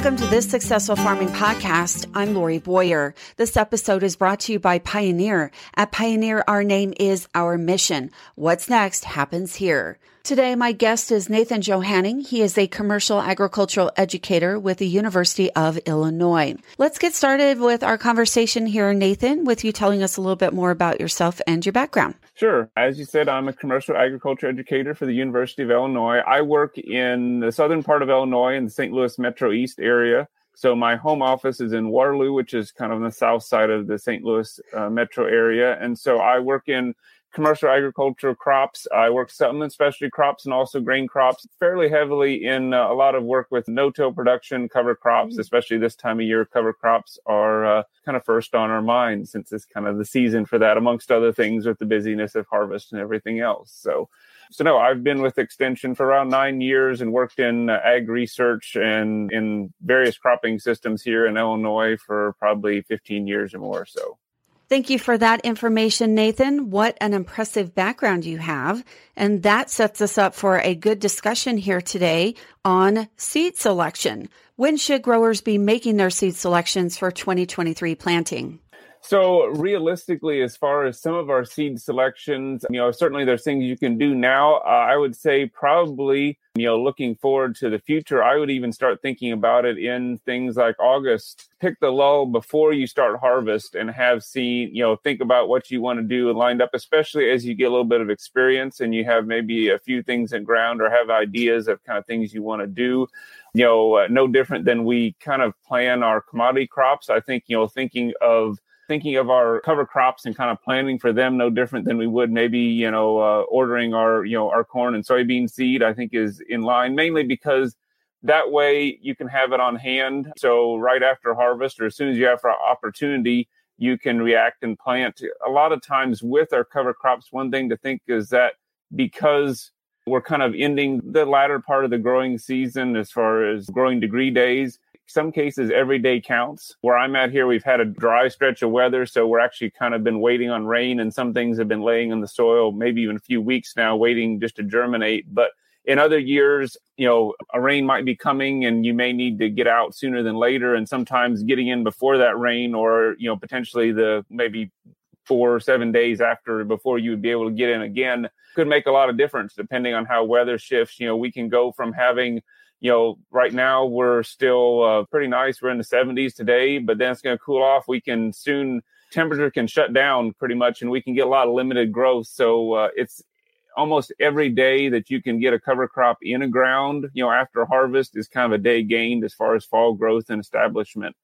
Welcome to this Successful Farming Podcast. I'm Lori Boyer. This episode is brought to you by Pioneer. At Pioneer, our name is our mission. What's next happens here. Today, my guest is Nathan Johanning. He is a commercial agricultural educator with the University of Illinois. Let's get started with our conversation here, Nathan, with you telling us a little bit more about yourself and your background. Sure. As you said, I'm a commercial agriculture educator for the University of Illinois. I work in the southern part of Illinois in the St. Louis Metro East area. So my home office is in Waterloo, which is kind of on the south side of the St. Louis uh, metro area. And so I work in commercial agricultural crops. I work some in specialty crops and also grain crops, fairly heavily in uh, a lot of work with no-till production, cover crops, mm-hmm. especially this time of year. Cover crops are uh, kind of first on our mind since it's kind of the season for that, amongst other things with the busyness of harvest and everything else. So, so no, I've been with Extension for around nine years and worked in uh, ag research and in various cropping systems here in Illinois for probably 15 years or more. So. Thank you for that information, Nathan. What an impressive background you have. And that sets us up for a good discussion here today on seed selection. When should growers be making their seed selections for 2023 planting? So realistically, as far as some of our seed selections, you know, certainly there's things you can do now. Uh, I would say probably, you know, looking forward to the future, I would even start thinking about it in things like August. Pick the lull before you start harvest and have seed, you know, think about what you want to do lined up, especially as you get a little bit of experience and you have maybe a few things in ground or have ideas of kind of things you want to do you know, uh, no different than we kind of plan our commodity crops. I think, you know, thinking of thinking of our cover crops and kind of planning for them no different than we would maybe you know uh, ordering our you know our corn and soybean seed i think is in line mainly because that way you can have it on hand. So right after harvest or as soon as you have an opportunity you can react and plant. A lot of times with our cover crops one thing to think is that because we're kind of ending the latter part of the growing season as far as growing degree days some cases every day counts. Where I'm at here, we've had a dry stretch of weather, so we're actually kind of been waiting on rain, and some things have been laying in the soil, maybe even a few weeks now, waiting just to germinate. But in other years, you know, a rain might be coming and you may need to get out sooner than later. And sometimes getting in before that rain or, you know, potentially the maybe four or seven days after before you would be able to get in again could make a lot of difference depending on how weather shifts. You know, we can go from having you know, right now we're still uh, pretty nice. We're in the 70s today, but then it's going to cool off. We can soon temperature can shut down pretty much, and we can get a lot of limited growth. So uh, it's almost every day that you can get a cover crop in a ground, you know, after harvest is kind of a day gained as far as fall growth and establishment.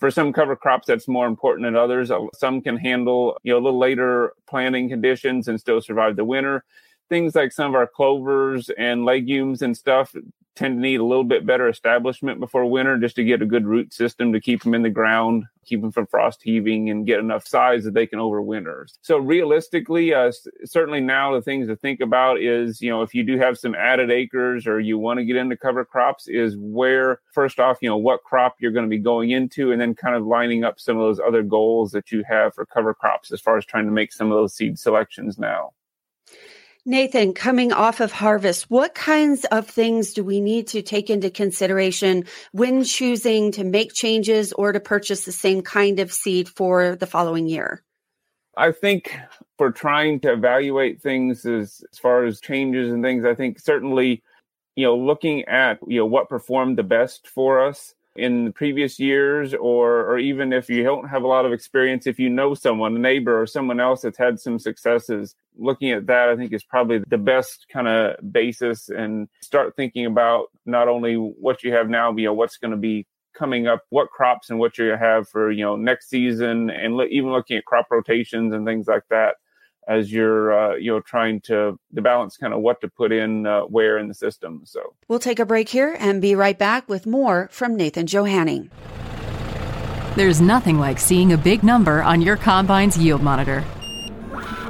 For some cover crops, that's more important than others. Some can handle, you know, a little later planting conditions and still survive the winter things like some of our clovers and legumes and stuff tend to need a little bit better establishment before winter just to get a good root system to keep them in the ground, keep them from frost heaving, and get enough size that they can overwinter. So realistically, uh, certainly now the things to think about is, you know, if you do have some added acres or you want to get into cover crops, is where first off, you know, what crop you're going to be going into, and then kind of lining up some of those other goals that you have for cover crops as far as trying to make some of those seed selections now. Nathan, coming off of harvest, what kinds of things do we need to take into consideration when choosing to make changes or to purchase the same kind of seed for the following year? I think for trying to evaluate things as, as far as changes and things, I think certainly, you know, looking at, you know, what performed the best for us in previous years or or even if you don't have a lot of experience if you know someone a neighbor or someone else that's had some successes looking at that i think is probably the best kind of basis and start thinking about not only what you have now you know what's going to be coming up what crops and what you have for you know next season and even looking at crop rotations and things like that as you're uh, you know trying to to balance kind of what to put in uh, where in the system. So we'll take a break here and be right back with more from Nathan Johanning. There's nothing like seeing a big number on your combine's yield monitor.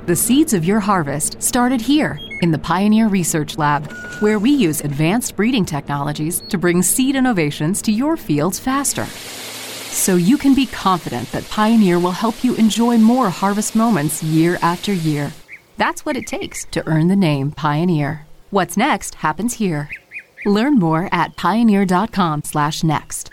The seeds of your harvest started here in the Pioneer Research Lab, where we use advanced breeding technologies to bring seed innovations to your fields faster so you can be confident that Pioneer will help you enjoy more harvest moments year after year. That's what it takes to earn the name Pioneer. What's next happens here. Learn more at pioneer.com/next.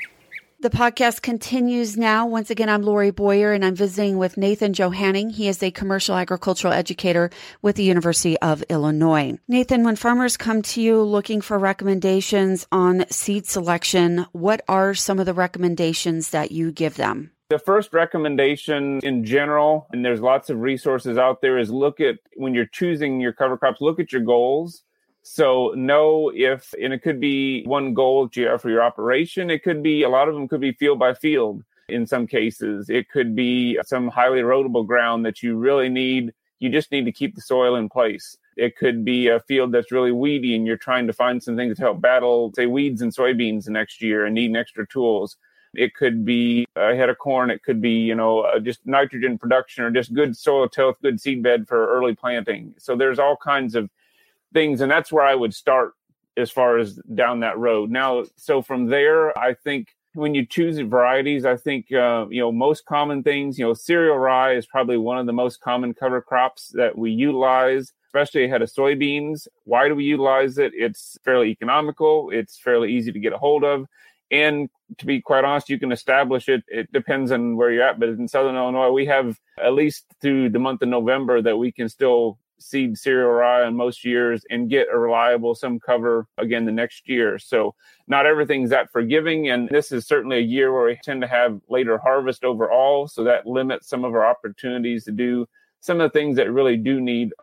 The podcast continues now. Once again, I'm Lori Boyer and I'm visiting with Nathan Johanning. He is a commercial agricultural educator with the University of Illinois. Nathan, when farmers come to you looking for recommendations on seed selection, what are some of the recommendations that you give them? The first recommendation in general, and there's lots of resources out there, is look at when you're choosing your cover crops, look at your goals so know if, and it could be one goal for your operation. It could be a lot of them could be field by field in some cases. It could be some highly erodible ground that you really need. You just need to keep the soil in place. It could be a field that's really weedy and you're trying to find some things to help battle, say, weeds and soybeans next year and need extra tools. It could be a head of corn. It could be, you know, uh, just nitrogen production or just good soil tilth, good seed bed for early planting. So there's all kinds of things. And that's where I would start as far as down that road. Now, so from there, I think when you choose varieties, I think, uh, you know, most common things, you know, cereal rye is probably one of the most common cover crops that we utilize, especially ahead of soybeans. Why do we utilize it? It's fairly economical. It's fairly easy to get a hold of. And to be quite honest, you can establish it. It depends on where you're at. But in Southern Illinois, we have at least through the month of November that we can still seed cereal rye in most years and get a reliable some cover again the next year. So not everything's that forgiving. And this is certainly a year where we tend to have later harvest overall. So that limits some of our opportunities to do some of the things that really do need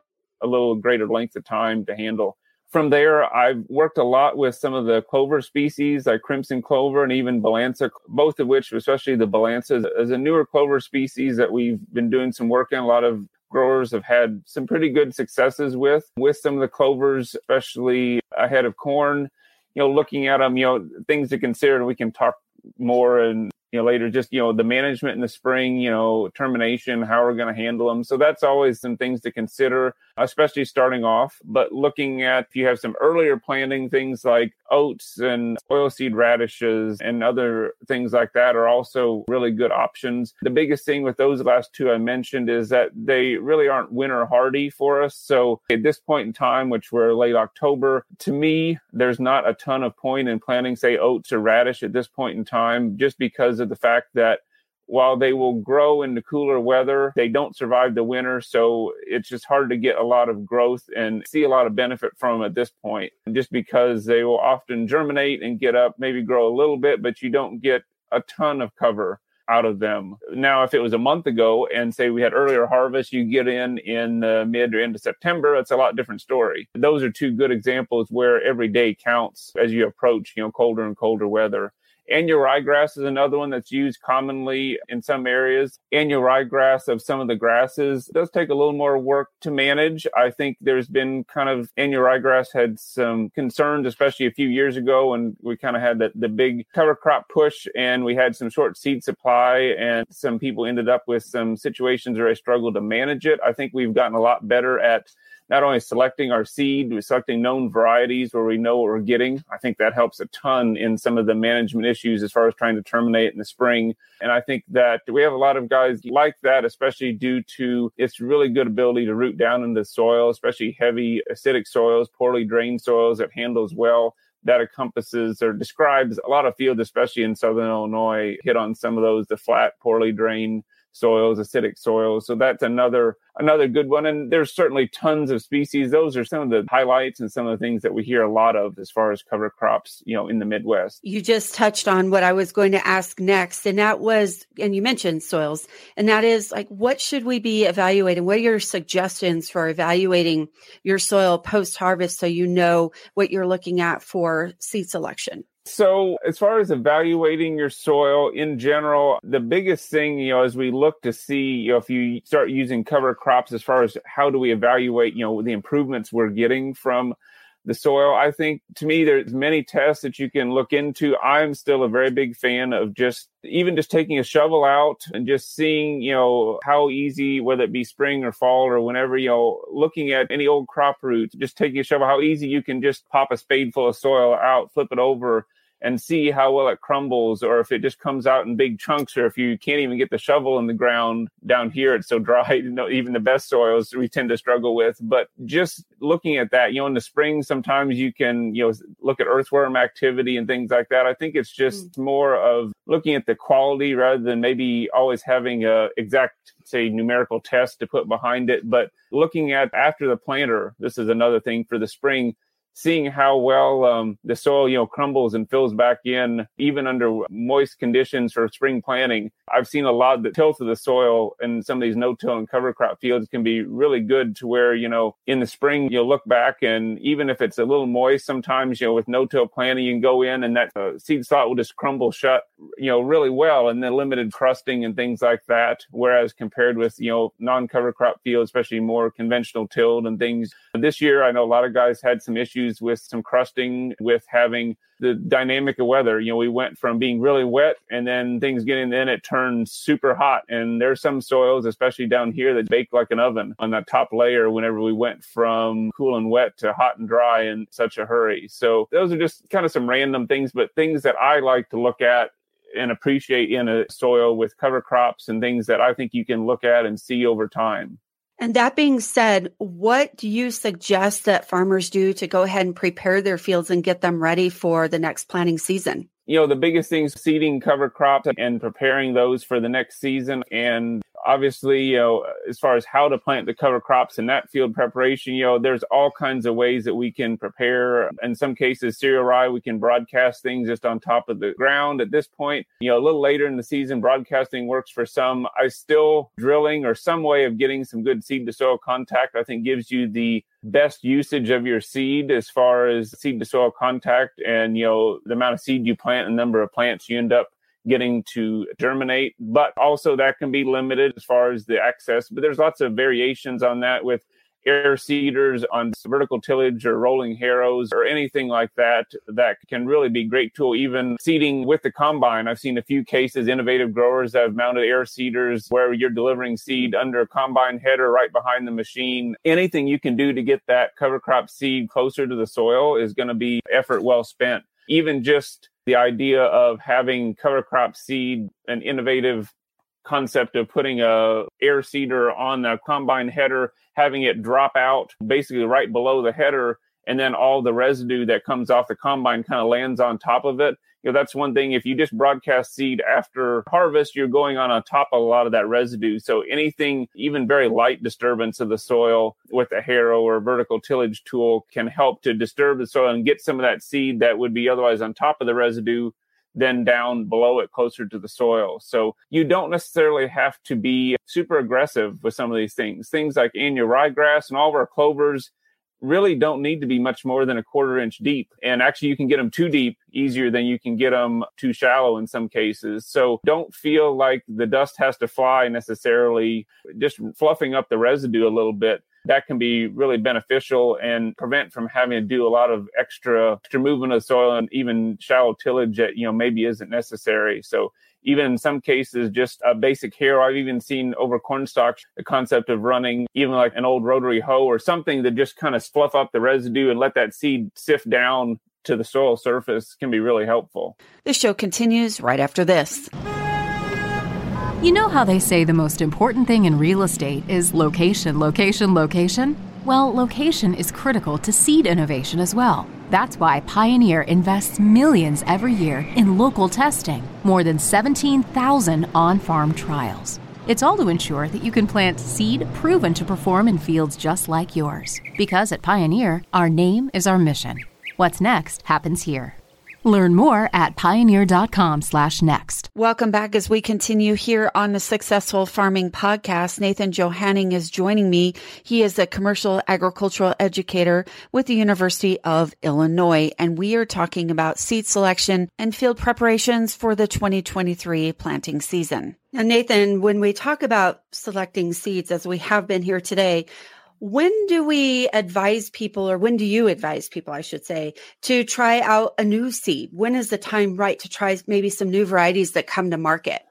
a little greater length of time to handle. From there, I've worked a lot with some of the clover species like crimson clover and even balansa, both of which, especially the balansa, is a newer clover species that we've been doing some work in. A lot of growers have had some pretty good successes with with some of the clovers especially ahead of corn. You know looking at them you know things to consider we can talk more and you know later just you know the management in the spring you know termination how we're going to handle them so that's always some things to consider especially starting off. But looking at if you have some earlier planting things like oats and oilseed radishes and other things like that are also really good options. The biggest thing with those last two i mentioned is that they really aren't winter hardy for us. So at this point in time which we're late october to me there's not a ton of point in planting say oats or radish at this point in time just because because of the fact that while they will grow in the cooler weather, they don't survive the winter. So it's just hard to get a lot of growth and see a lot of benefit from at this point, just because they will often germinate and get up, maybe grow a little bit, but you don't get a ton of cover out of them. Now, if it was a month ago and say we had earlier harvest, you get in in uh, mid or end of September, it's a lot different story. Those are two good examples where every day counts as you approach, you know, colder and colder weather. Annual ryegrass is another one that's used commonly in some areas. Annual ryegrass of some of the grasses does take a little more work to manage. I think there's been kind of annual ryegrass had some concerns, especially a few years ago when we kind of had the, the big cover crop push and we had some short seed supply and some people ended up with some situations where they struggled to manage it. I think we've gotten a lot better at not only selecting our seed, we're selecting known varieties where we know what we're getting. I think that helps a ton in some of the management issues as far as trying to terminate in the spring. And I think that we have a lot of guys like that, especially due to its really good ability to root down into the soil, especially heavy acidic soils, poorly drained soils that handles well that encompasses or describes a lot of fields, especially in southern Illinois, hit on some of those the flat, poorly drained soils, acidic soils. So that's another another good one. And there's certainly tons of species. Those are some of the highlights and some of the things that we hear a lot of as far as cover crops, you know, in the Midwest. You just touched on what I was going to ask next, and that was, and you mentioned soils, and that is like, what should we be evaluating? What are your suggestions for evaluating your soil post harvest so you know what you're looking at for seed selection? So, as far as evaluating your soil in general, the biggest thing, you know, as we look to see, you know, if you start using cover crops, as far as how do we evaluate, you know, the improvements we're getting from the soil, I think to me, there's many tests that you can look into. I'm still a very big fan of just even just taking a shovel out and just seeing, you know, how easy, whether it be spring or fall or whenever, you know, looking at any old crop roots, just taking a shovel, how easy you can just pop a spade full of soil out, flip it over and see how well it crumbles or if it just comes out in big chunks or if you can't even get the shovel in the ground down here it's so dry you know even the best soils we tend to struggle with. But just looking at that you know in the spring sometimes you can you know look at earthworm activity and things like that. I think it's just mm. more of looking at the quality rather than maybe always having a exact say numerical test to put behind it. But looking at after the planter this is another thing for the spring seeing how well um, the soil, you know, crumbles and fills back in, even under moist conditions for spring planting. I've seen a lot the tilth of the soil in some of these no-till and cover crop fields can be really good to where, you know, in the spring, you'll look back and even if it's a little moist, sometimes, you know, with no-till planting, you can go in and that uh, seed slot will just crumble shut, you know, really well and then limited crusting and things like that. Whereas compared with, you know, non-cover crop fields, especially more conventional tilled and things. This year, I know a lot of guys had some issues issues with some crusting, with having the dynamic of weather. You know, we went from being really wet and then things getting in it turned super hot. And there's some soils, especially down here, that bake like an oven on that top layer whenever we went from cool and wet to hot and dry in such a hurry. So those are just kind of some random things, but things that I like to look at and appreciate in a soil with cover crops and things that I think you can look at and see over time. And that being said, what do you suggest that farmers do to go ahead and prepare their fields and get them ready for the next planting season? You know, the biggest things seeding cover crops and preparing those for the next season and obviously, you know, as far as how to plant the cover crops and that field preparation, you know, there's all kinds of ways that we can prepare. In some cases, cereal rye, we can broadcast things just on top of the ground at this point. You know, a little later in the season, broadcasting works for some. I still drilling or some way of getting some good seed to soil contact, I think gives you the best usage of your seed as far as seed to soil contact and you know the amount of seed you plant and number of plants you end up getting to germinate, but also that can be limited as far as the access. But there's lots of variations on that with air seeders on vertical tillage or rolling harrows or anything like that that can really be great tool. Even seeding with the combine. I've seen a few cases innovative growers that have mounted air seeders where you're delivering seed under a combine header right behind the machine. Anything you can do to get that cover crop seed closer to the soil is going to be effort well spent. Even just the idea of having cover crop seed, an innovative concept of putting a air seeder on the combine header, having it drop out basically right below the header and then all the residue that comes off the combine kind of lands on top of it. You know, that's one thing. If you just broadcast seed after harvest, you're going on on top of a lot of that residue. So anything, even very light disturbance of the soil with a harrow or vertical tillage tool can help to disturb the soil and get some of that seed that would be otherwise on top of the residue then down below it closer to the soil. So you don't necessarily have to be super aggressive with some of these things. Things like annual ryegrass and all of our clovers, really don't need to be much more than a quarter inch deep. And actually, you can get them too deep easier than you can get them too shallow in some cases. So don't feel like the dust has to fly necessarily, just fluffing up the residue a little bit. That can be really beneficial and prevent from having to do a lot of extra, extra movement of soil and even shallow tillage that, you know, maybe isn't necessary. So even in some cases, just a basic harrow. I've even seen over corn stalks the concept of running even like an old rotary hoe or something that just kind of fluff up the residue and let that seed sift down to the soil surface can be really helpful. The show continues right after this. You know how they say the most important thing in real estate is location, location, location? Well, location is critical to seed innovation as well. That's why Pioneer invests millions every year in local testing, more than 17,000 on farm trials. It's all to ensure that you can plant seed proven to perform in fields just like yours. Because at Pioneer, our name is our mission. What's next happens here. Learn more at pioneer.com/next. Welcome back as we continue here on the Successful Farming podcast. Nathan Johanning is joining me. He is a commercial agricultural educator with the University of Illinois, and we are talking about seed selection and field preparations for the 2023 planting season. Now, Nathan, when we talk about selecting seeds, as we have been here today, when do we advise people, or when do you advise people, I should say, to try out a new seed? When is the time right to try maybe some new varieties that come to market?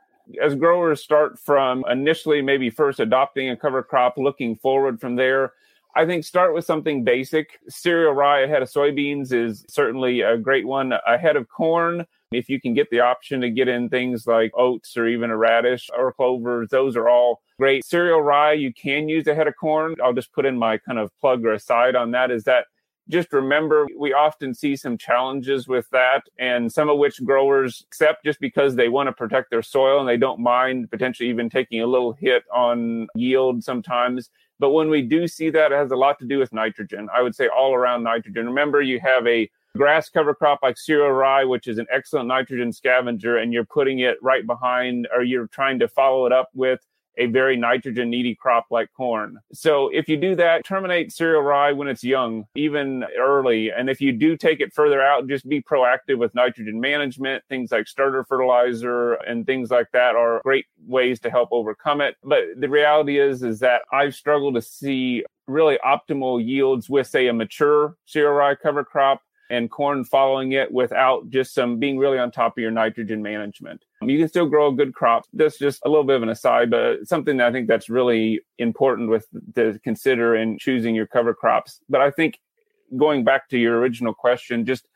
As growers start from initially maybe first adopting a cover crop, looking forward from there, I think start with something basic. Cereal rye ahead of soybeans is certainly a great one. Ahead of corn, if you can get the option to get in things like oats or even a radish or clovers, those are all great. Cereal rye you can use ahead of corn. I'll just put in my kind of plug or aside on that is that just remember we often see some challenges with that and some of which growers accept just because they want to protect their soil and they don't mind potentially even taking a little hit on yield sometimes but when we do see that, it has a lot to do with nitrogen. I would say all around nitrogen. Remember, you have a grass cover crop like cereal rye, which is an excellent nitrogen scavenger, and you're putting it right behind, or you're trying to follow it up with a very nitrogen needy crop like corn. So if you do that, terminate cereal rye when it's young, even early. And if you do take it further out, just be proactive with nitrogen management. Things like starter fertilizer and things like that are great ways to help overcome it. But the reality is, is that I've struggled to see really optimal yields with, say, a mature cereal rye cover crop and corn following it without just some being really on top of your nitrogen management. Um, you can still grow a good crop. That's just a little bit of an aside, but something that I think that's really important with to consider in choosing your cover crops. But I think going back to your original question, just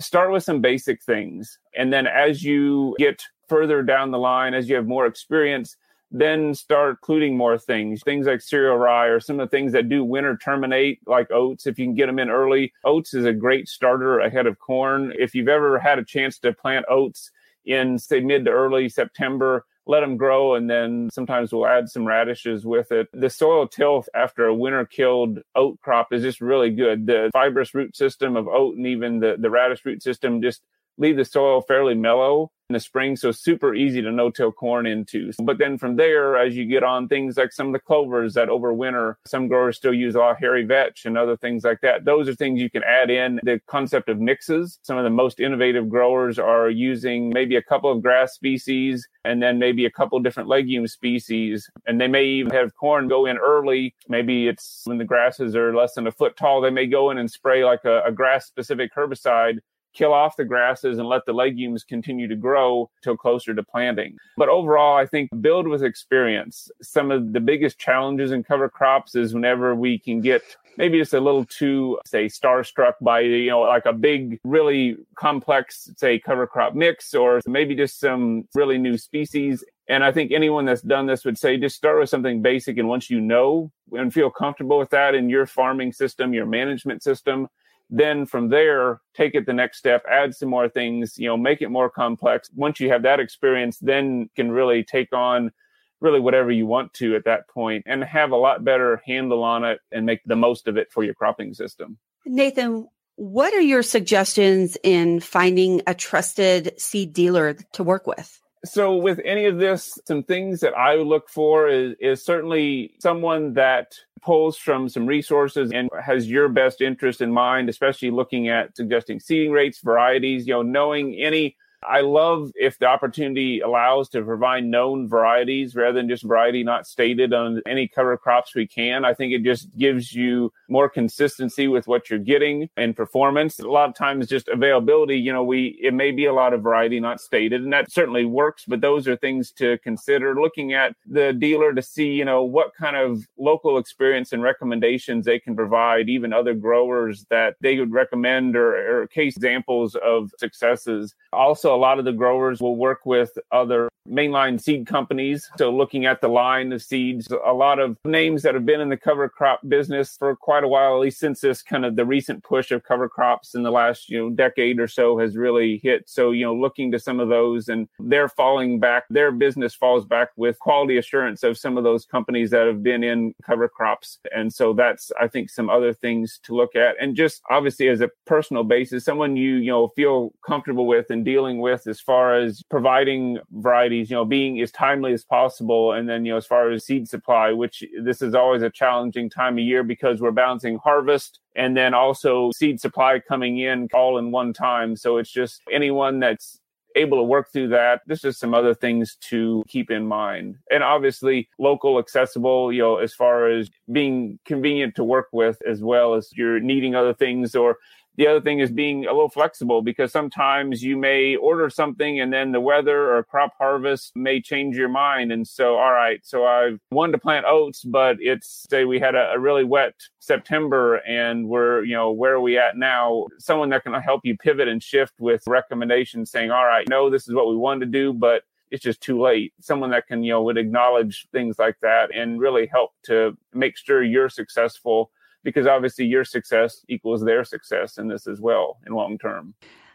start with some basic things. And then as you get further down the line, as you have more experience, then start including more things, things like cereal rye or some of the things that do winter terminate, like oats. If you can get them in early, oats is a great starter ahead of corn. If you've ever had a chance to plant oats in, say, mid to early September, let them grow and then sometimes we'll add some radishes with it. The soil tilth after a winter killed oat crop is just really good. The fibrous root system of oat and even the, the radish root system just leave the soil fairly mellow in the spring, so super easy to no-till corn into. But then from there, as you get on things like some of the clovers that overwinter, some growers still use a lot of hairy vetch and other things like that. Those are things you can add in. The concept of mixes. Some of the most innovative growers are using maybe a couple of grass species and then maybe a couple different legume species. And they may even have corn go in early. Maybe it's when the grasses are less than a foot tall, they may go in and spray like a, a grass specific herbicide kill off the grasses and let the legumes continue to grow till closer to planting. But overall, I think build with experience. Some of the biggest challenges in cover crops is whenever we can get maybe just a little too, say, starstruck by, you know, like a big, really complex, say, cover crop mix, or maybe just some really new species. And I think anyone that's done this would say just start with something basic. And once you know and feel comfortable with that in your farming system, your management system, then from there take it the next step add some more things you know make it more complex. Once you have that experience then can really take on really whatever you want to at that point and have a lot better handle on it and make the most of it for your cropping system. Nathan what are your suggestions in finding a trusted seed dealer to work with so with any of this some things that i look for is, is certainly someone that pulls from some resources and has your best interest in mind, especially looking at suggesting seeding rates, varieties, you know, knowing any I love if the opportunity allows to provide known varieties rather than just variety not stated on any cover crops we can. I think it just gives you more consistency with what you're getting and performance. A lot of times just availability, you know, we it may be a lot of variety not stated and that certainly works, but those are things to consider looking at the dealer to see, you know, what kind of local experience and recommendations they can provide, even other growers that they would recommend or, or case examples of successes. Also a lot of the growers will work with other mainline seed companies. So looking at the line of seeds, a lot of names that have been in the cover crop business for quite a while, at least since this kind of the recent push of cover crops in the last, you know, decade or so has really hit. So, you know, looking to some of those and they're falling back, their business falls back with quality assurance of some of those companies that have been in cover crops. And so that's, I think, some other things to look at. And just obviously as a personal basis, someone you, you know, feel comfortable with and dealing with as far as providing varieties, you know, being as timely as possible. And then, you know, as far as seed supply, which this is always a challenging time of year because we're harvest and then also seed supply coming in all in one time. So it's just anyone that's able to work through that. There's just some other things to keep in mind. And obviously local accessible, you know, as far as being convenient to work with as well as you're needing other things or the other thing is being a little flexible because sometimes you may order something and then the weather or crop harvest may change your mind. And so, all right, so I wanted to plant oats, but it's say we had a, a really wet September and we're, you know, where are we at now? Someone that can help you pivot and shift with recommendations saying, all right, no, this is what we wanted to do, but it's just too late. Someone that can, you know, would acknowledge things like that and really help to make sure you're successful because obviously your success equals their success in this as well in long term.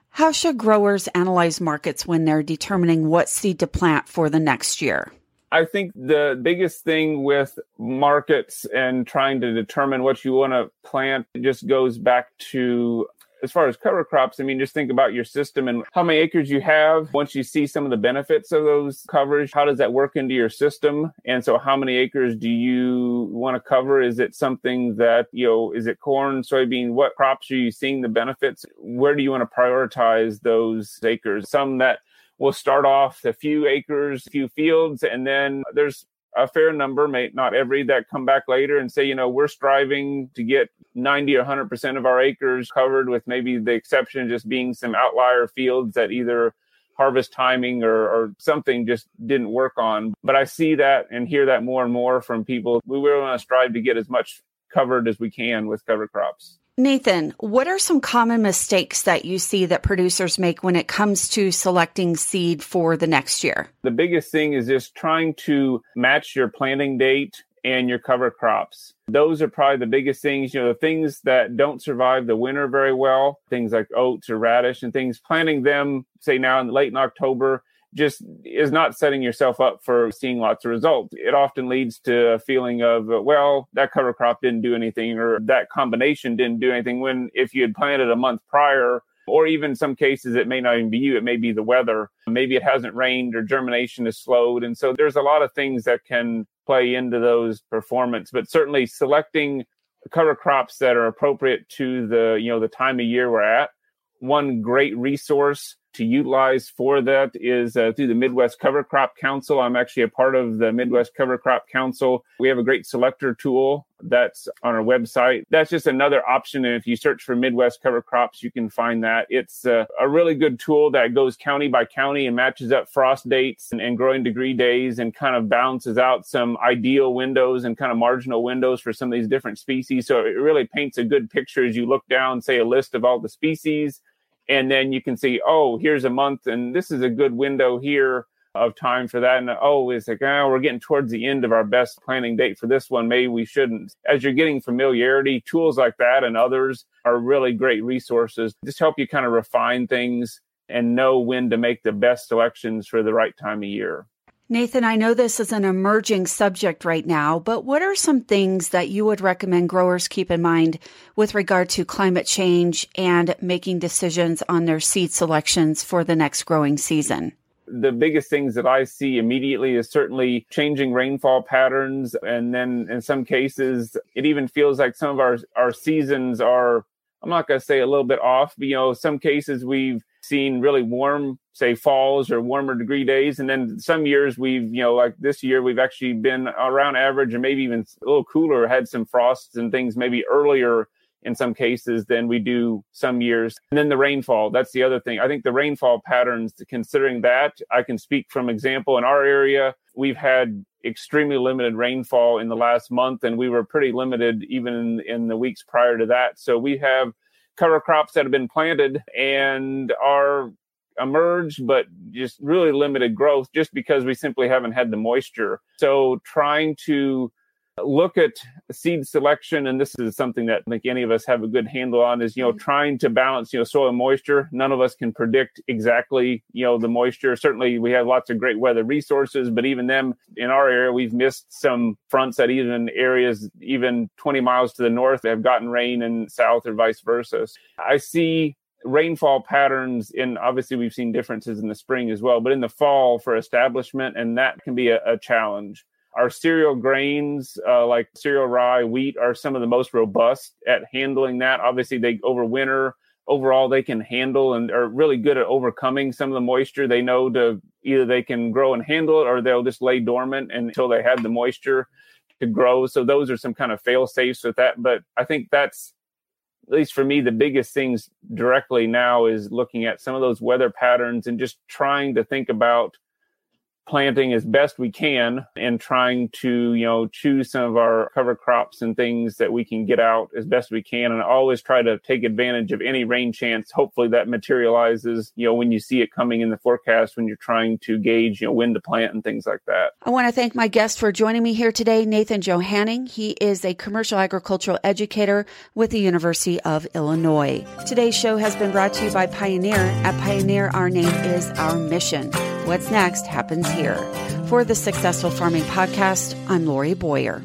How should growers analyze markets when they're determining what seed to plant for the next year? I think the biggest thing with markets and trying to determine what you want to plant just goes back to as far as cover crops, I mean, just think about your system and how many acres you have. Once you see some of the benefits of those coverage, how does that work into your system? And so, how many acres do you want to cover? Is it something that, you know, is it corn, soybean? What crops are you seeing the benefits? Where do you want to prioritize those acres? Some that will start off a few acres, a few fields, and then there's a fair number, may not every, that come back later and say, you know, we're striving to get 90 or 100% of our acres covered, with maybe the exception just being some outlier fields that either harvest timing or, or something just didn't work on. But I see that and hear that more and more from people. We really want to strive to get as much covered as we can with cover crops. Nathan, what are some common mistakes that you see that producers make when it comes to selecting seed for the next year? The biggest thing is just trying to match your planting date and your cover crops. Those are probably the biggest things, you know, the things that don't survive the winter very well, things like oats or radish and things, planting them, say now in late in October, just is not setting yourself up for seeing lots of results. It often leads to a feeling of, well, that cover crop didn't do anything or that combination didn't do anything. When if you had planted a month prior, or even some cases it may not even be you, it may be the weather. Maybe it hasn't rained or germination is slowed. And so there's a lot of things that can play into those performance, but certainly selecting cover crops that are appropriate to the, you know, the time of year we're at. One great resource to utilize for that is uh, through the Midwest Cover Crop Council. I'm actually a part of the Midwest Cover Crop Council. We have a great selector tool that's on our website. That's just another option. And if you search for Midwest Cover Crops, you can find that. It's uh, a really good tool that goes county by county and matches up frost dates and, and growing degree days and kind of balances out some ideal windows and kind of marginal windows for some of these different species. So it really paints a good picture as you look down, say, a list of all the species and then you can see oh here's a month and this is a good window here of time for that. And oh it's like oh we're getting towards the end of our best planning date for this one. Maybe we shouldn't. As you're getting familiarity tools like that and others are really great resources. Just help you kind of refine things and know when to make the best selections for the right time of year Nathan, I know this is an emerging subject right now, but what are some things that you would recommend growers keep in mind with regard to climate change and making decisions on their seed selections for the next growing season? The biggest things that I see immediately is certainly changing rainfall patterns. And then in some cases, it even feels like some of our, our seasons are, I'm not going to say a little bit off, but you know, some cases we've seen really warm, say falls or warmer degree days. And then some years we've, you know, like this year, we've actually been around average and maybe even a little cooler, had some frosts and things maybe earlier in some cases than we do some years. And then the rainfall, that's the other thing. I think the rainfall patterns, considering that, I can speak from example in our area, we've had extremely limited rainfall in the last month, and we were pretty limited even in, in the weeks prior to that. So we have cover crops that have been planted and are emerged, but just really limited growth just because we simply haven't had the moisture. So trying to look at seed selection and this is something that i think any of us have a good handle on is you know mm-hmm. trying to balance you know soil moisture. None of us can predict exactly you know the moisture. Certainly we have lots of great weather resources but even them in our area we've missed some fronts that even areas even 20 miles to the north have gotten rain and south or vice versa. I see rainfall patterns in obviously we've seen differences in the spring as well but in the fall for establishment and that can be a, a challenge our cereal grains, uh, like cereal rye, wheat, are some of the most robust at handling that. Obviously, they overwinter. Overall, they can handle and are really good at overcoming some of the moisture. They know to either they can grow and handle it, or they'll just lay dormant until they have the moisture to grow. So those are some kind of fail safes with that. But I think that's at least for me, the biggest things directly now is looking at some of those weather patterns and just trying to think about planting as best we can and trying to you know choose some of our cover crops and things that we can get out as best we can. And always try to take advantage of any rain chance. Hopefully that materializes you know when you see it coming in the forecast when you're trying to gauge you know when to plant and things like that. I want to thank my guest for joining me here today nathan johanning. He is a commercial agricultural educator with the university of illinois. Today's show has been brought to you by pioneer. At pioneer our name is our mission. What's next happens here. For the Successful Farming Podcast, I'm Lori Boyer.